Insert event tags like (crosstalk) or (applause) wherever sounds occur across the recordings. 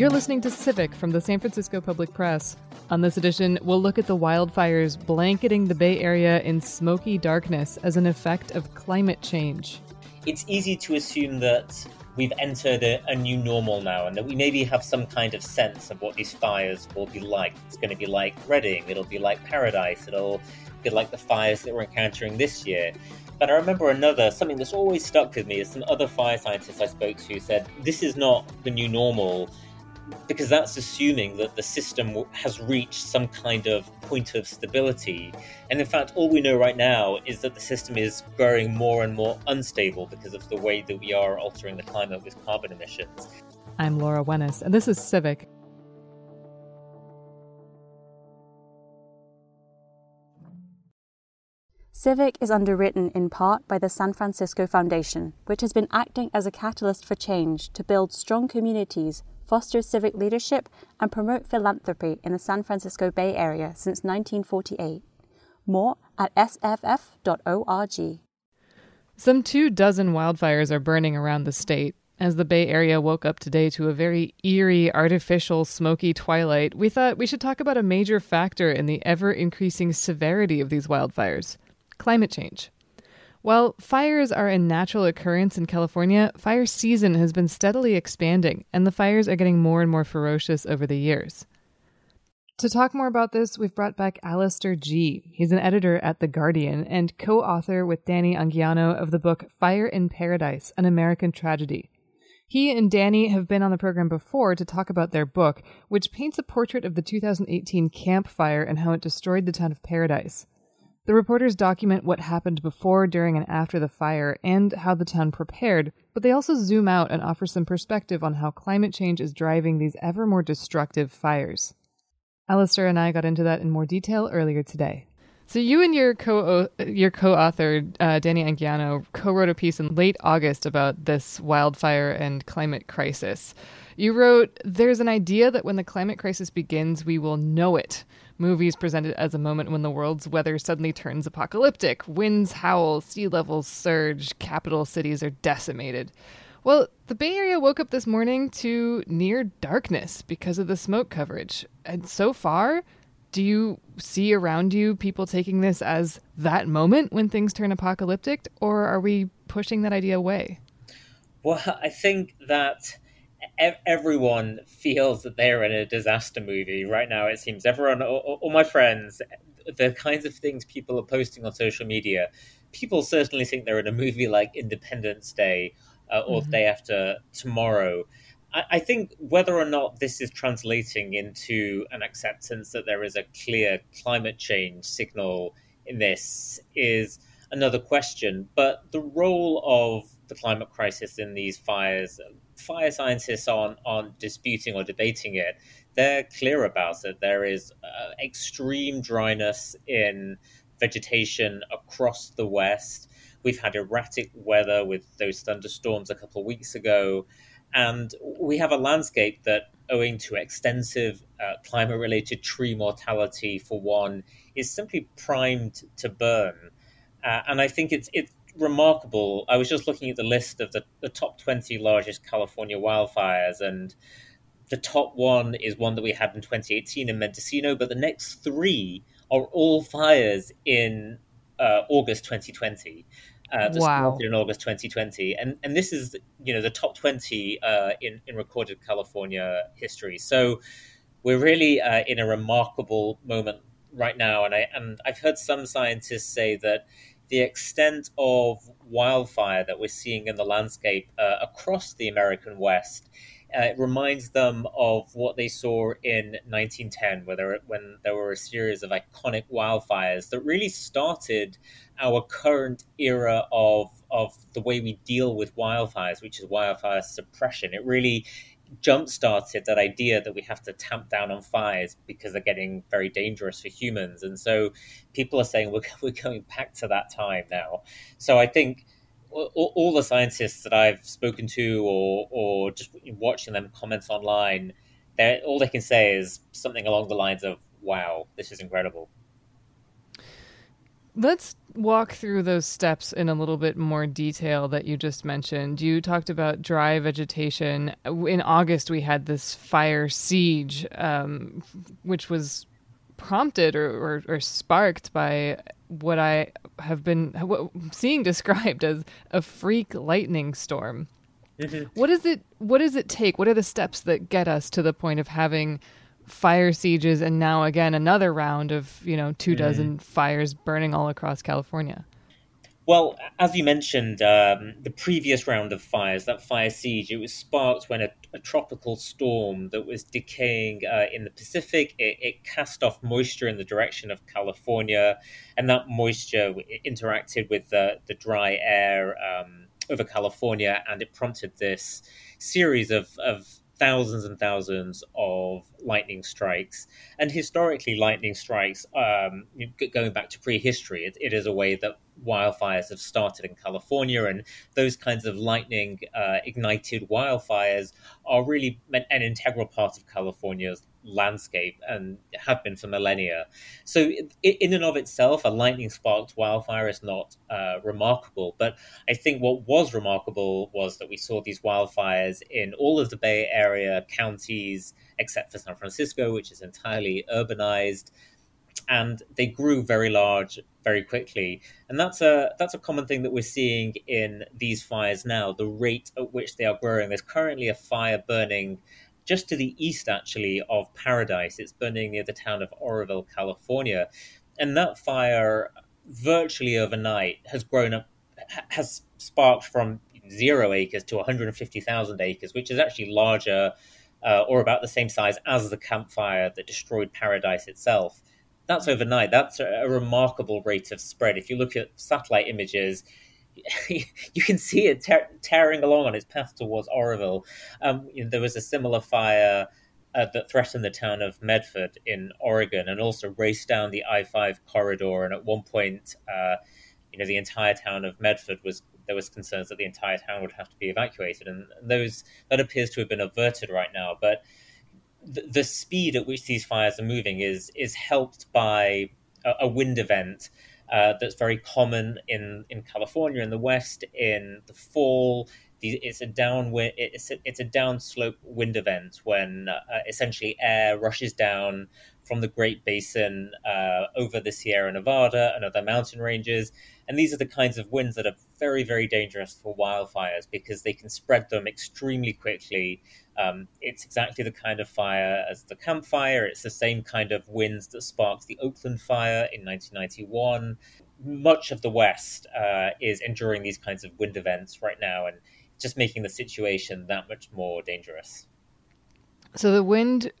You're listening to Civic from the San Francisco Public Press. On this edition, we'll look at the wildfires blanketing the Bay Area in smoky darkness as an effect of climate change. It's easy to assume that we've entered a, a, new normal now and that we maybe have some kind of sense of what these fires will be like. It's going to be like Redding, it'll be like Paradise, it'll be like the fires that we're encountering this year. But I remember another, something that's always stuck with me is some other fire scientists I spoke to said, this is not the new normal because that's assuming that the system has reached some kind of point of stability. And in fact, all we know right now is that the system is growing more and more unstable because of the way that we are altering the climate with carbon emissions. I'm Laura Wenus, and this is Civic. Civic is underwritten in part by the San Francisco Foundation, which has been acting as a catalyst for change to build strong communities, foster civic leadership, and promote philanthropy in the San Francisco Bay Area since 1948. More at sff.org. Some two dozen wildfires are burning around the state. As the Bay Area woke up today to a very eerie, artificial, smoky twilight, we thought we should talk about a major factor in the ever increasing severity of these wildfires climate change. While fires are a natural occurrence in California, fire season has been steadily expanding, and the fires are getting more and more ferocious over the years. To talk more about this, we've brought back Alastair Gee. He's an editor at The Guardian and co author with Dani Anguiano of the book Fire in Paradise An American Tragedy. He and Danny have been on the program before to talk about their book, which paints a portrait of the 2018 Camp Fire and how it destroyed the town of Paradise. The reporters document what happened before, during, and after the fire and how the town prepared, but they also zoom out and offer some perspective on how climate change is driving these ever more destructive fires. Alastair and I got into that in more detail earlier today. So you and your co your co-author uh, Dani Anguiano co-wrote a piece in late August about this wildfire and climate crisis. You wrote, "There's an idea that when the climate crisis begins, we will know it." Movies presented as a moment when the world's weather suddenly turns apocalyptic. Winds howl, sea levels surge, capital cities are decimated. Well, the Bay Area woke up this morning to near darkness because of the smoke coverage. And so far, do you see around you people taking this as that moment when things turn apocalyptic, or are we pushing that idea away? Well, (laughs) I think that everyone feels that they're in a disaster movie right now. It seems everyone, all, all, my friends, the kinds of things people are posting on social media, people certainly think they're in a movie like Independence Day uh, or mm-hmm. the day after tomorrow. I, I think whether or not this is translating into an acceptance that there is a clear climate change signal in this is another question. But the role of the climate crisis in these fires fire scientists aren't, aren't disputing or debating it. They're clear about it. There is uh, extreme dryness in vegetation across the West. We've had erratic weather with those thunderstorms a couple of weeks ago. And we have a landscape that, owing to extensive uh, climate related tree mortality, for one, is simply primed to burn. Uh, and I think it's, it's remarkable. I was just looking at the list of the, the top 20 largest California wildfires, and the top one is one that we had in 2018 in Mendocino, but the next three are all fires in uh, August 2020. Uh, wow. in August 2020, and and this is you know the top 20 uh, in in recorded California history. So we're really uh, in a remarkable moment right now, and I and I've heard some scientists say that the extent of wildfire that we're seeing in the landscape uh, across the American West. Uh, it reminds them of what they saw in 1910, where there, when there were a series of iconic wildfires that really started our current era of of the way we deal with wildfires, which is wildfire suppression. It really jump started that idea that we have to tamp down on fires because they're getting very dangerous for humans. And so people are saying we're, (laughs) we're going back to that time now. So I think all, all the scientists that I've spoken to or, or just watching them comments online, all they can say is something along the lines of, wow, this is incredible. Let's walk through those steps in a little bit more detail that you just mentioned. You talked about dry vegetation. In August, we had this fire siege, um, which was prompted or, or, or, sparked by what I have been seeing (laughs) described as a freak lightning storm. Mm-hmm. What is it? What does it take? What are the steps that get us to the point of having fire sieges and now again another round of you know two mm. dozen fires burning all across California. Well, as you mentioned, um, the previous round of fires, that fire siege, it was sparked when a, a tropical storm that was decaying uh, in the Pacific, it, it, cast off moisture in the direction of California, and that moisture interacted with the, the dry air um, over California, and it prompted this series of, of thousands and thousands of lightning strikes. And historically, lightning strikes, um, going back to prehistory, it, it is a way that wildfires have started in California. And those kinds of lightning uh, ignited wildfires are really an integral part of California's landscape and have been for millennia. So, in and of itself, a lightning sparked wildfire is not uh, remarkable. But I think what was remarkable was that we saw these wildfires in all of the Bay Area counties, except for San Francisco, which is entirely urbanized. And they grew very large very quickly, and that's a that's a common thing that we're seeing in these fires now. The rate at which they are growing. There's currently a fire burning just to the east, actually, of Paradise. It's burning near the town of Oroville, California. And that fire, virtually overnight, has grown up, has sparked from zero acres to 150,000 acres, which is actually larger uh, or about the same size as the Camp Fire that destroyed Paradise itself. That's overnight. That's a, a remarkable rate of spread. If you look at satellite images, (laughs) you can see it tearing along on its path towards Oroville. Um, you know, there was a similar fire uh, that threatened the town of Medford in Oregon and also raced down the I 5 corridor. And at one point, uh, you know, the entire town of Medford was there was concerns that the entire town would have to be evacuated, and those that appears to have been averted right now. But the, the speed at which these fires are moving is is helped by a, a wind event uh, that's very common in, in California in the West in the fall. It's a downwind. It's a, it's a downslope wind event when uh, essentially air rushes down from the Great Basin uh, over the Sierra Nevada and other mountain ranges, and these are the kinds of winds that are very very dangerous for wildfires because they can spread them extremely quickly um, it's exactly the kind of fire as the Camp Fire. It's the same kind of winds that sparked the Oakland fire in 1991. Much of the West uh, is enduring these kinds of wind events right now, and just making the situation that much more dangerous. So the wind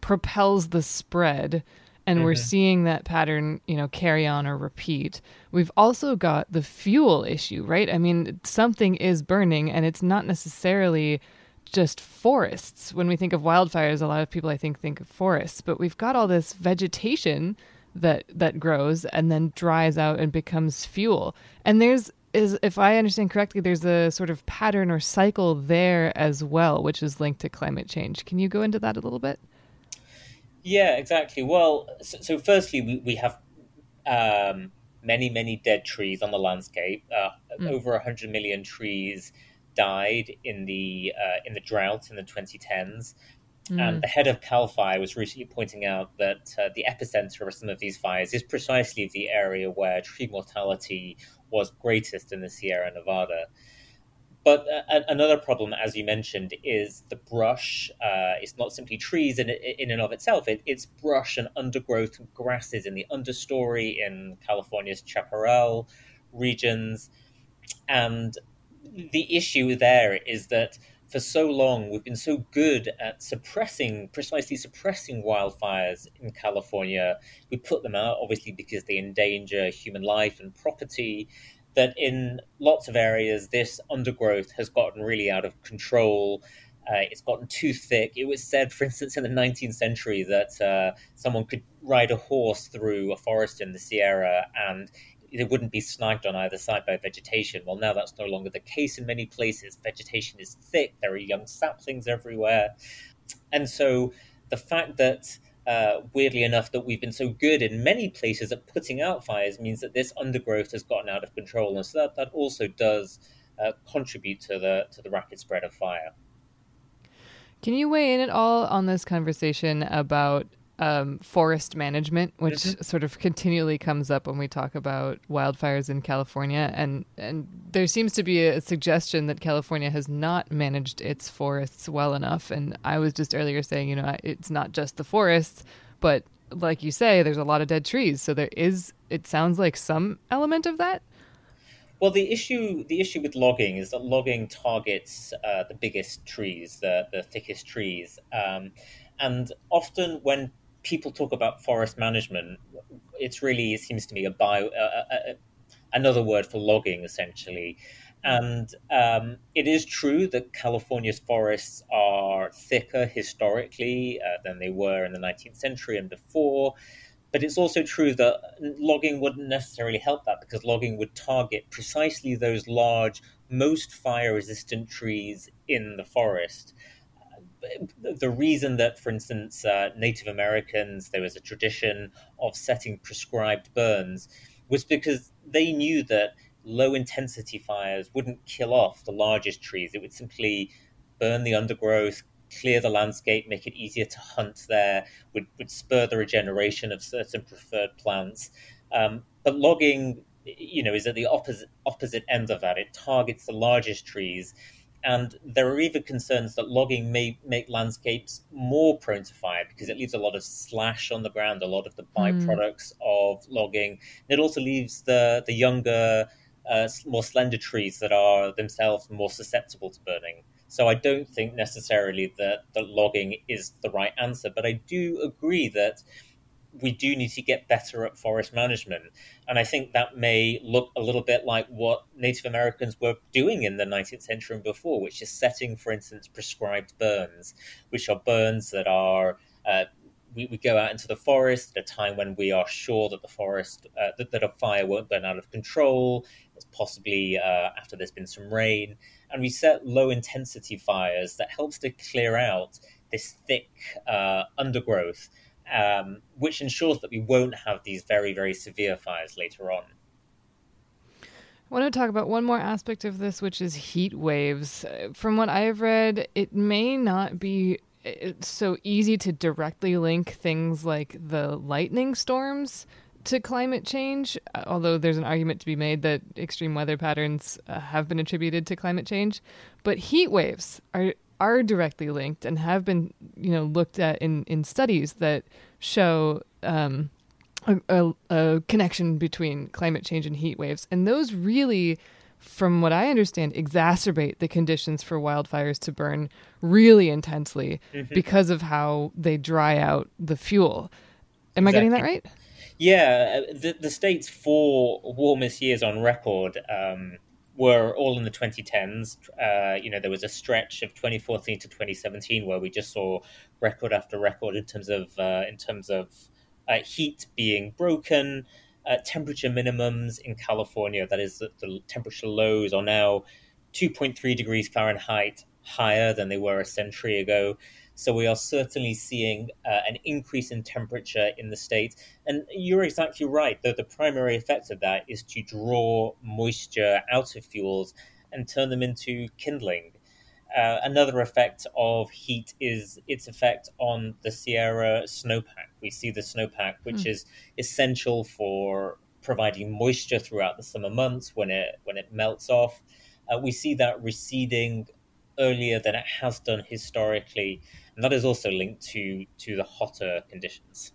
propels the spread and mm-hmm. we're seeing that pattern, you know, carry on or repeat. We've also got the fuel issue, right? I mean, something is burning and it's not necessarily just forests. When we think of wildfires, a lot of people I think think of forests, but we've got all this vegetation that that grows and then dries out and becomes fuel. And there's is if I understand correctly, there's a sort of pattern or cycle there as well, which is linked to climate change. Can you go into that a little bit? Yeah, exactly. Well, so, so firstly, we, we have um, many, many dead trees on the landscape, uh, mm. over 100 million trees died in the uh, in the drought in the 2010s. Mm. And the head of Cal Fire was recently pointing out that uh, the epicenter of some of these fires is precisely the area where tree mortality was greatest in the Sierra Nevada. But uh, another problem, as you mentioned, is the brush. Uh, it's not simply trees in, in and of itself. It, it's brush and undergrowth and grasses in the understory in California's chaparral regions. And the issue there is that for so long we've been so good at suppressing precisely suppressing wildfires in California. We put them out obviously because they endanger human life and property. That in lots of areas this undergrowth has gotten really out of control. Uh, it's gotten too thick. It was said, for instance, in the 19th century that uh, someone could ride a horse through a forest in the Sierra and it wouldn't be snagged on either side by vegetation. Well, now that's no longer the case in many places. Vegetation is thick, there are young saplings everywhere. And so the fact that uh, weirdly enough, that we've been so good in many places at putting out fires means that this undergrowth has gotten out of control, and so that, that also does uh, contribute to the to the rapid spread of fire. Can you weigh in at all on this conversation about um, forest management, which mm-hmm. sort of continually comes up when we talk about wildfires in California, and and there seems to be a suggestion that California has not managed its forests well enough. And I was just earlier saying, you know, it's not just the forests, but like you say, there's a lot of dead trees, so there is. It sounds like some element of that. Well, the issue the issue with logging is that logging targets uh, the biggest trees, the the thickest trees, um, and often when people talk about forest management, it's really it seems to me a bio another word for logging essentially. And um, it is true that California's forests are thicker historically uh, than they were in the 19th century and before. But it's also true that logging wouldn't necessarily help that because logging would target precisely those large, most fire resistant trees in the forest the reason that, for instance, uh, Native Americans, there was a tradition of setting prescribed burns was because they knew that low intensity fires wouldn't kill off the largest trees. It would simply burn the undergrowth, clear the landscape, make it easier to hunt there, would, would spur the regeneration of certain preferred plants. Um, but logging, you know, is at the opposite opposite end of that. It targets the largest trees and there are even concerns that logging may make landscapes more prone to fire because it leaves a lot of slash on the ground, a lot of the hmm. byproducts mm. of logging. And it also leaves the, the younger, uh, more slender trees that are themselves more susceptible to burning. So I don't think necessarily that, that logging is the right answer, but I do agree that we do need to get better at forest management. And I think that may look a little bit like what Native Americans were doing in the 19th century and before, which is setting, for instance, prescribed burns, which are burns that are. Uh, we, we go out into the forest at a time when we are sure that the forest, uh, that, that a fire won't burn out of control. It's possibly uh, after there's been some rain. And we set low intensity fires that helps to clear out this thick uh, undergrowth um, which ensures that we won't have these very, very severe fires later on. I want to talk about one more aspect of this, which is heat waves. From what I've read, it may not be uh, so easy to directly link things like the lightning storms to climate change, uh, although there's an argument to be made that extreme weather patterns uh, have been attributed to climate change. But heat waves are are directly linked and have been, you know, looked at in, in studies that show um, a, a, a connection between climate change and heat waves. And those really, from what I understand, exacerbate the conditions for wildfires to burn really intensely mm-hmm. because of how they dry out the fuel. Am exactly. I getting that right? Yeah, uh, the, the state's four warmest years on record um, were all in the 2010s. Uh, you know, there was a stretch of 2014 to 2017 where we just saw record after record in terms of uh, in terms of uh, heat being broken, uh, temperature minimums in California. That is, the, the temperature lows are now 2.3 degrees Fahrenheit higher than they were a century ago. So we are certainly seeing uh, an increase in temperature in the state. And you're exactly right. The, the primary effect of that is to draw moisture out of fuels and turn them into kindling. Uh, another effect of heat is its effect on the Sierra snowpack. We see the snowpack, which mm. is essential for providing moisture throughout the summer months when it when it melts off. Uh, we see that receding earlier than it has done historically, and that is also linked to to the hotter conditions.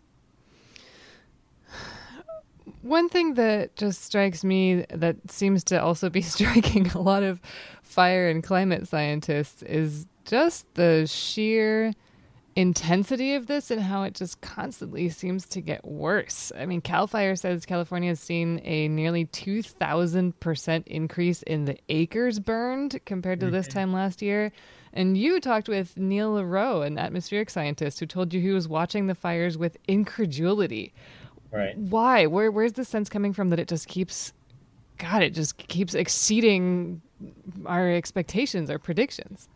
One thing that just strikes me that seems to also be (laughs) striking a lot of fire and climate scientists is just the sheer intensity of this and how it just constantly seems to get worse. I mean, CAL FIRE says California has seen a nearly 2,000% increase in the acres burned compared to this mm-hmm. time last year. And you talked with Neil Lareau, an atmospheric scientist, who told you he was watching the fires with incredulity. Right. Why? Where where's the sense coming from that it just keeps God, it just keeps exceeding our expectations, our predictions?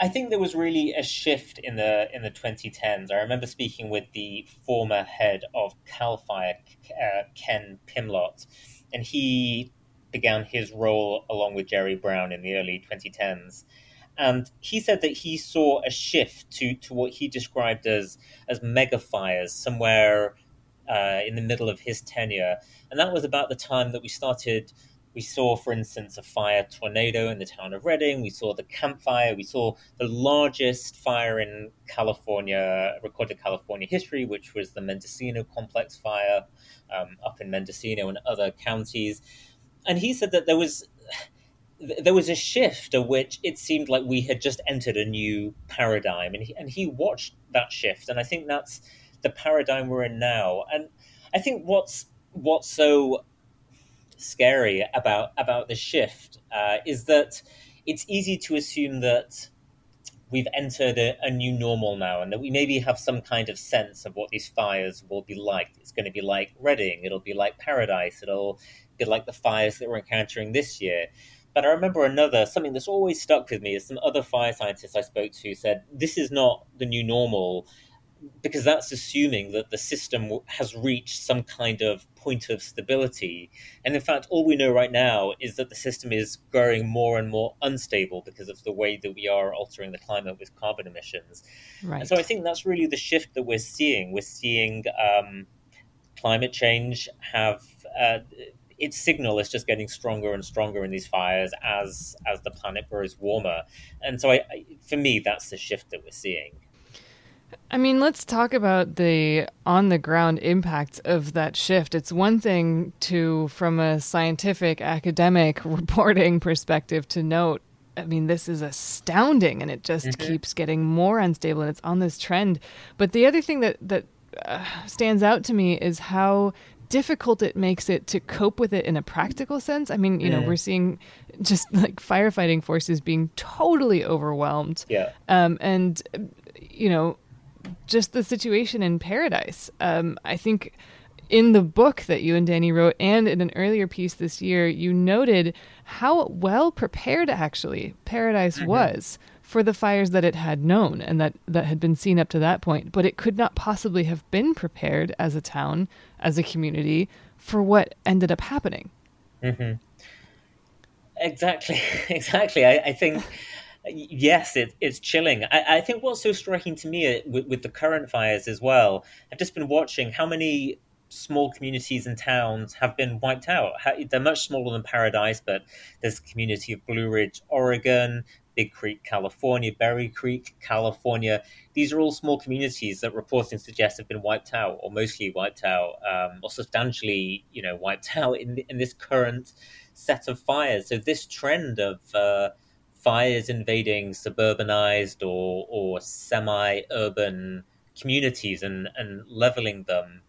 I think there was really a shift in the in the 2010s. I remember speaking with the former head of Cal Fire, uh, Ken Pimlott, and he began his role along with Jerry Brown in the early 2010s. And he said that he saw a shift to, to what he described as as mega fires somewhere uh, in the middle of his tenure, and that was about the time that we started we saw, for instance, a fire tornado in the town of Redding. We saw the Camp Fire. We saw the largest fire in California, recorded California history, which was the Mendocino Complex fire um, up in Mendocino and other counties. And he said that there was there was a shift of which it seemed like we had just entered a new paradigm, and he, and he watched that shift, and I think that's the paradigm we're in now. And I think what's what's so scary about about the shift uh, is that it's easy to assume that we've entered a, a, new normal now and that we maybe have some kind of sense of what these fires will be like. It's going to be like Redding, it'll be like Paradise, it'll be like the fires that we're encountering this year. But I remember another, something that's always stuck with me is some other fire scientists I spoke to said, this is not the new normal because that's assuming that the system has reached some kind of point of stability. And in fact, all we know right now is that the system is growing more and more unstable because of the way that we are altering the climate with carbon emissions. Right. And so I think that's really the shift that we're seeing. We're seeing um, climate change have. Uh, its signal is just getting stronger and stronger in these fires as as the planet grows warmer, and so I, I for me that's the shift that we're seeing. I mean, let's talk about the on the ground impacts of that shift. It's one thing to, from a scientific, academic (laughs) reporting perspective, to note, I mean, this is astounding and it just mm-hmm. keeps getting more unstable and it's on this trend. But the other thing that, that uh, stands out to me is how difficult it makes it to cope with it in a practical sense. I mean, you know, we're seeing just like firefighting forces being totally overwhelmed. Yeah. Um, and, you know, just the situation in Paradise. Um, I think in the book that you and Dani wrote, and in an earlier piece this year, you noted how well prepared actually Paradise mm-hmm. was for the fires that it had known and that, that had been seen up to that point. But it could not possibly have been prepared as a town, as a community, for what ended up happening. Mm-hmm. Exactly, (laughs) exactly. I, I think (laughs) yes, it, it's chilling. I, I, think what's so striking to me uh, with, with, the current fires as well, I've just been watching how many small communities and towns have been wiped out. They're much smaller than Paradise, but there's a community of Blue Ridge, Oregon, Big Creek, California, Berry Creek, California. These are all small communities that reporting suggests have been wiped out, or mostly wiped out, um, or substantially, you know, wiped out in in this current set of fires. So this trend of uh, fires invading suburbanized or, or semi-urban communities and, and leveling them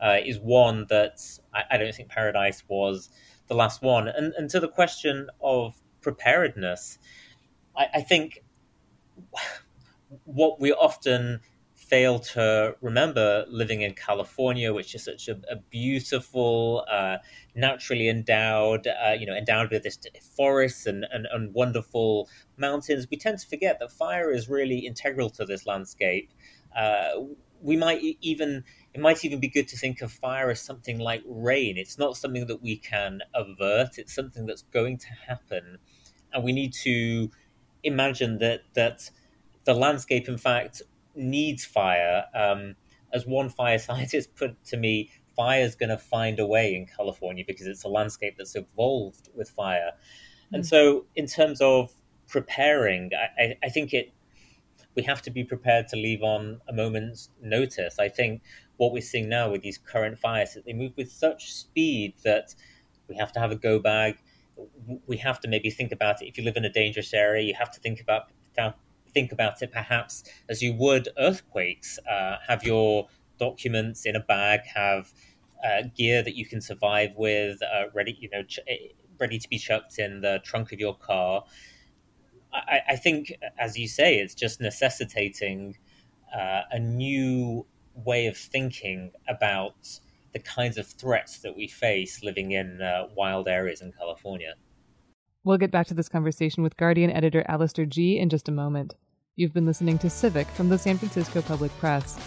uh, is one that I, I, don't think Paradise was the last one. And, and to the question of preparedness, I, I think what we often fail to remember living in California, which is such a, a beautiful, uh, naturally endowed, uh, you know, endowed with this forests and, and, and wonderful mountains. We tend to forget that fire is really integral to this landscape. Uh, we might even it might even be good to think of fire as something like rain. It's not something that we can avert. It's something that's going to happen, and we need to imagine that that the landscape, in fact, needs fire. Um, as one fire (laughs) scientist put to me, fire is going to find a way in California because it's a landscape that's evolved with fire. Mm. And so, in terms of preparing, I, I, think it we have to be prepared to leave on a moment's notice. I think what we're seeing now with these current fires that they move with such speed that we have to have a go bag. We have to maybe think about it. If you live in a dangerous area, you have to think about think about it perhaps as you would earthquakes. Uh, have your documents in a bag, have uh, gear that you can survive with, uh, ready, you know, ch- eh, ready to be chucked in the trunk of your car. I, I think, as you say, it's just necessitating uh, a new way of thinking about the kinds of threats that we face living in uh, wild areas in California. We'll get back to this conversation with Guardian editor Alastair Gee. in just a moment. You've been listening to Civic from the San Francisco Public Press.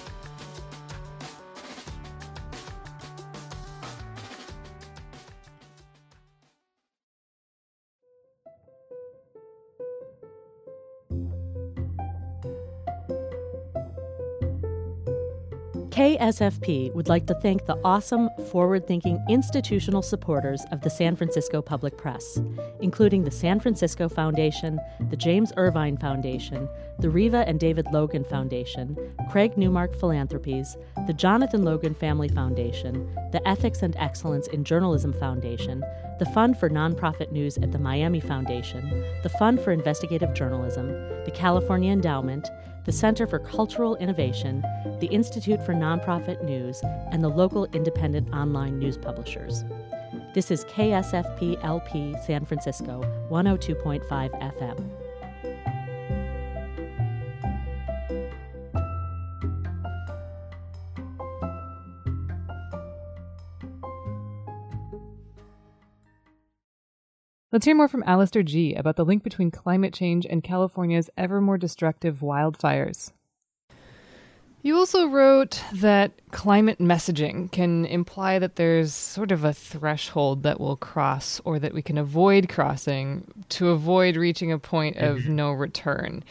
KSFP would like to thank the awesome, forward thinking institutional supporters of the San Francisco Public Press, including the San Francisco Foundation, the James Irvine Foundation, the Riva and David Logan Foundation, Craig Newmark Philanthropies, the Jonathan Logan Family Foundation, the Ethics and Excellence in Journalism Foundation, the Fund for Nonprofit News at the Miami Foundation, the Fund for Investigative Journalism, the California Endowment, the Center for Cultural Innovation, the Institute for Nonprofit News, and the local independent online news publishers. This is KSFP LP San Francisco, 102.5 FM. Let's hear more from Alastair Gee. about the link between climate change and California's ever more destructive wildfires. You also wrote that climate messaging can imply that there's sort of a threshold that we'll cross or that we can avoid crossing to avoid reaching a point of mm-hmm. no return.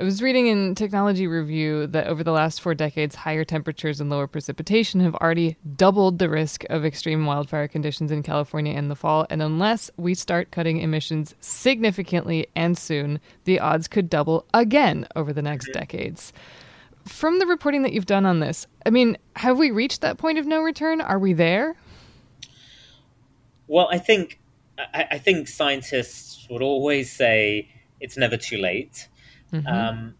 I was reading in Technology Review that over the last four decades, higher temperatures and lower precipitation have already doubled the risk of extreme wildfire conditions in California in the fall. And unless we start cutting emissions significantly and soon, the odds could double again over the next decades. From the reporting that you've done on this, I mean, have we reached that point of no return? Are we there? Well, I think I, I think scientists would always say it's never too late. Mm-hmm. Um,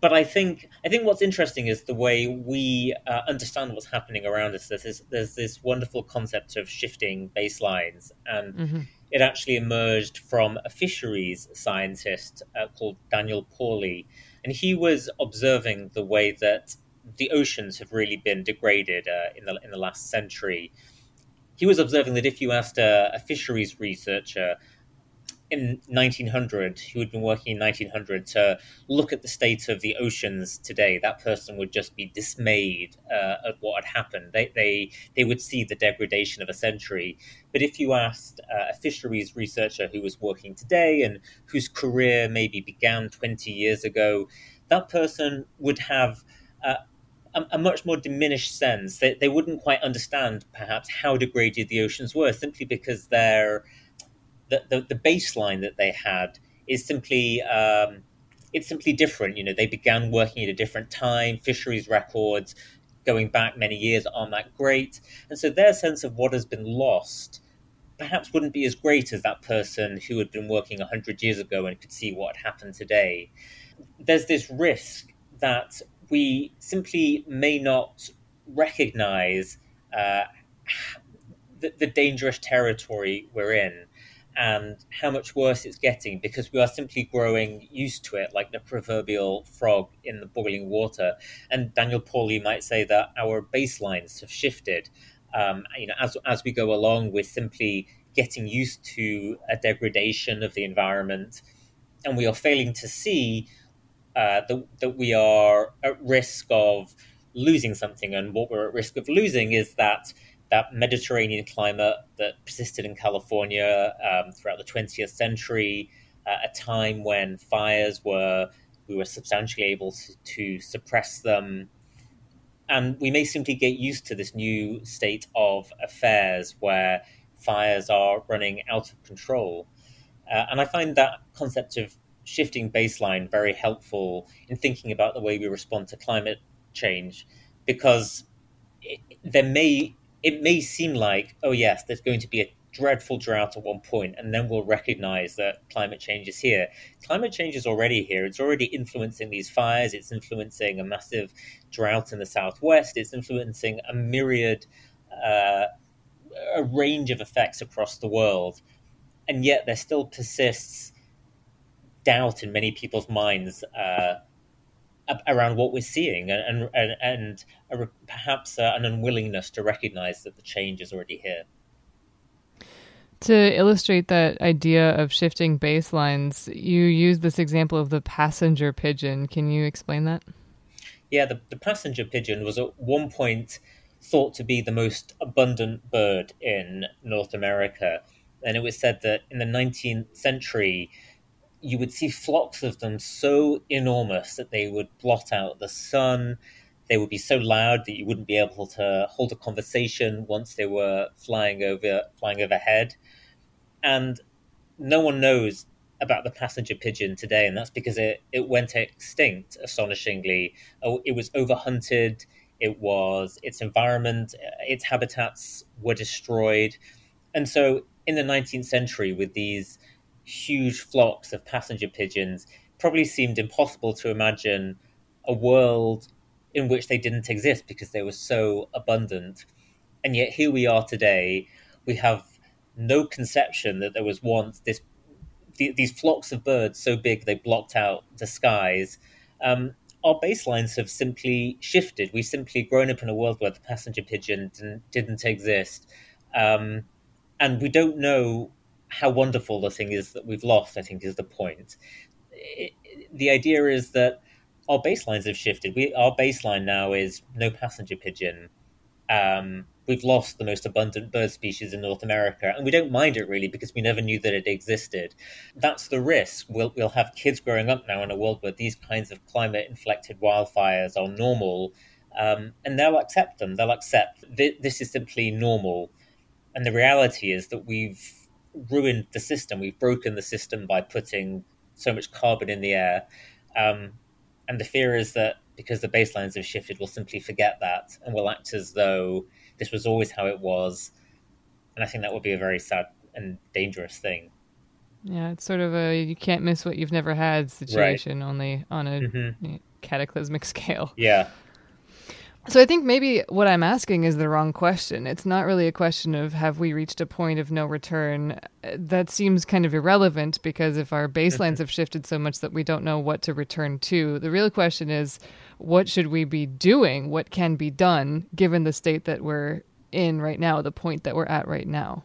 but I think I think what's interesting is the way we uh, understand what's happening around us. There's this, there's this wonderful concept of shifting baselines, and mm-hmm. it actually emerged from a fisheries scientist uh, called Daniel Pauly, and he was observing the way that the oceans have really been degraded uh, in the in the last century. He was observing that if you asked a, a fisheries researcher in 1900 who had been working in 1900 to look at the state of the oceans today. That person would just be dismayed uh, at what had happened. They, they they would see the degradation of a century. But if you asked uh, a fisheries researcher who was working today and whose career maybe began 20 years ago that person would have uh, a, a, much more diminished sense. They, they wouldn't quite understand, perhaps, how degraded the oceans were, simply because they're the, the, baseline that they had is simply um, it's simply different. You know, they began working at a different time. Fisheries records going back many years aren't that great, and so their sense of what has been lost perhaps wouldn't be as great as that person who had been working 100 years ago and could see what happened today. There's this risk that we simply may not recognize uh, the, the dangerous territory we're in and how much worse it's getting because we are simply growing used to it, like the proverbial frog in the boiling water. And Daniel Pauly might say that our baselines have shifted. Um, you know, as as we go along, we're simply getting used to a degradation of the environment, and we are failing to see uh, that that we are at risk of losing something. And what we're at risk of losing is that that Mediterranean climate that persisted in California um, throughout the 20th century, uh, a time when fires were we were substantially able to, to, suppress them. And we may simply get used to this new state of affairs where fires are running out of control. Uh, and I find that concept of shifting baseline very helpful in thinking about the way we respond to climate change because it, there may it may seem like, oh, yes, there's going to be a dreadful drought at one point, and then we'll recognize that climate change is here. Climate change is already here. It's already influencing these fires. It's influencing a massive drought in the southwest. It's influencing a myriad, uh, a range of effects across the world. And yet there still persists doubt in many people's minds uh, around what we're seeing and and, and a, perhaps uh, an unwillingness to recognize that the change is already here. To illustrate that idea of shifting baselines, you use this example of the passenger pigeon. Can you explain that? Yeah, the, the passenger pigeon was at one point thought to be the most abundant bird in North America. And it was said that in the 19th century, you would see flocks of them so enormous that they would blot out the sun. They would be so loud that you wouldn't be able to hold a conversation once they were flying over flying overhead. And no one knows about the passenger pigeon today, and that's because it, it went extinct astonishingly. Oh, it was overhunted, it was its environment, its habitats were destroyed. And so in the 19th century, with these huge flocks of passenger pigeons, probably seemed impossible to imagine a world in which they didn't exist because they were so abundant. And yet here we are today. We have no conception that there was once this these flocks of birds so big they blocked out the skies. Um, our baselines have simply shifted. We've simply grown up in a world where the passenger pigeon didn't, didn't exist. Um, and we don't know how wonderful the thing is that we've lost, I think, is the point. It, the idea is that our baselines have shifted. We, our baseline now is no passenger pigeon. Um, we've lost the most abundant bird species in North America, and we don't mind it really because we never knew that it existed. That's the risk. We'll, we'll have kids growing up now in a world where these kinds of climate inflected wildfires are normal, um, and they'll accept them. They'll accept th- this is simply normal. And the reality is that we've ruined the system, we've broken the system by putting so much carbon in the air. Um, and the fear is that because the baselines have shifted, we'll simply forget that and we'll act as though this was always how it was. And I think that would be a very sad and dangerous thing. Yeah, it's sort of a you can't miss what you've never had situation, right. only on a mm-hmm. cataclysmic (laughs) scale. Yeah. So I think maybe what I'm asking is the wrong question. It's not really a question of have we reached a point of no return. Uh, that seems kind of irrelevant because if our baselines have shifted so much that we don't know what to return to, the real question is what should we be doing? What can be done given the state that we're in right now, the point that we're at right now?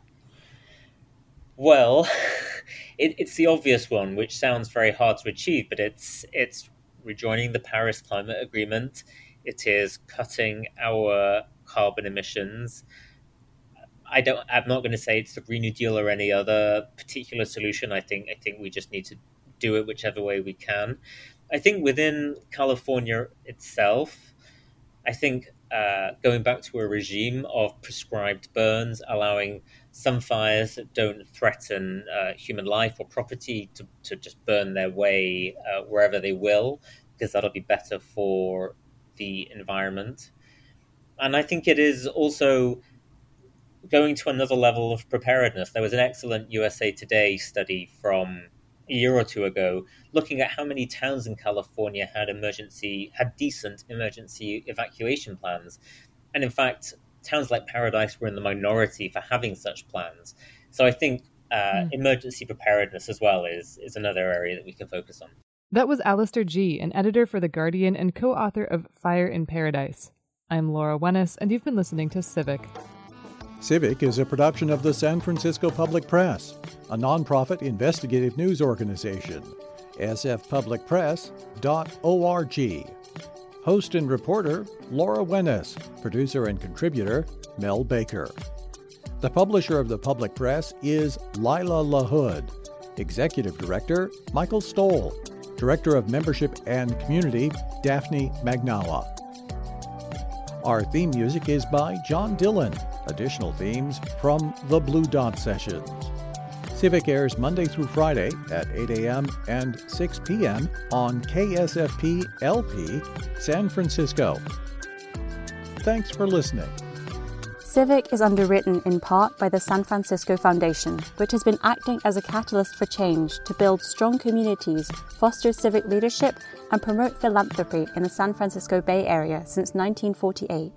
Well, (laughs) it, it's the obvious one, which sounds very hard to achieve, but it's it's rejoining the Paris Climate Agreement. It is cutting our carbon emissions. I don't. I'm not going to say it's the Green New Deal or any other particular solution. I think. I think we just need to do it whichever way we can. I think within California itself, I think uh, going back to a regime of prescribed burns, allowing some fires that don't threaten uh, human life or property to, to just burn their way uh, wherever they will, because that'll be better for the environment. And I think it is also going to another level of preparedness. There was an excellent USA Today study from a year or two ago, looking at how many towns in California had emergency had decent emergency evacuation plans, and in fact, towns like Paradise were in the minority for having such plans. So I think uh, mm. emergency preparedness as well is is another area that we can focus on. That was Alastair Gee., an editor for The Guardian and co author of Fire in Paradise. I'm Laura Wenus, and you've been listening to Civic. Civic is a production of the San Francisco Public Press, a nonprofit investigative news organization. sfpublicpress.org. Host and reporter Laura Wenus, producer and contributor Mel Baker. The publisher of the Public Press is Lila LaHood. Executive Director Michael Stoll. Director of Membership and Community Daphne Magnawa. Our theme music is by John Dillon. Additional themes from the Blue Dot Sessions. Civic airs Monday through Friday at 8 a.m. and 6 p.m. on KSFP LP San Francisco. Thanks for listening. Civic is underwritten in part by the San Francisco Foundation, which has been acting as a catalyst for change to build strong communities, foster civic leadership, and promote philanthropy in the San Francisco Bay Area since 1948.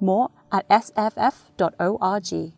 More at sff.org.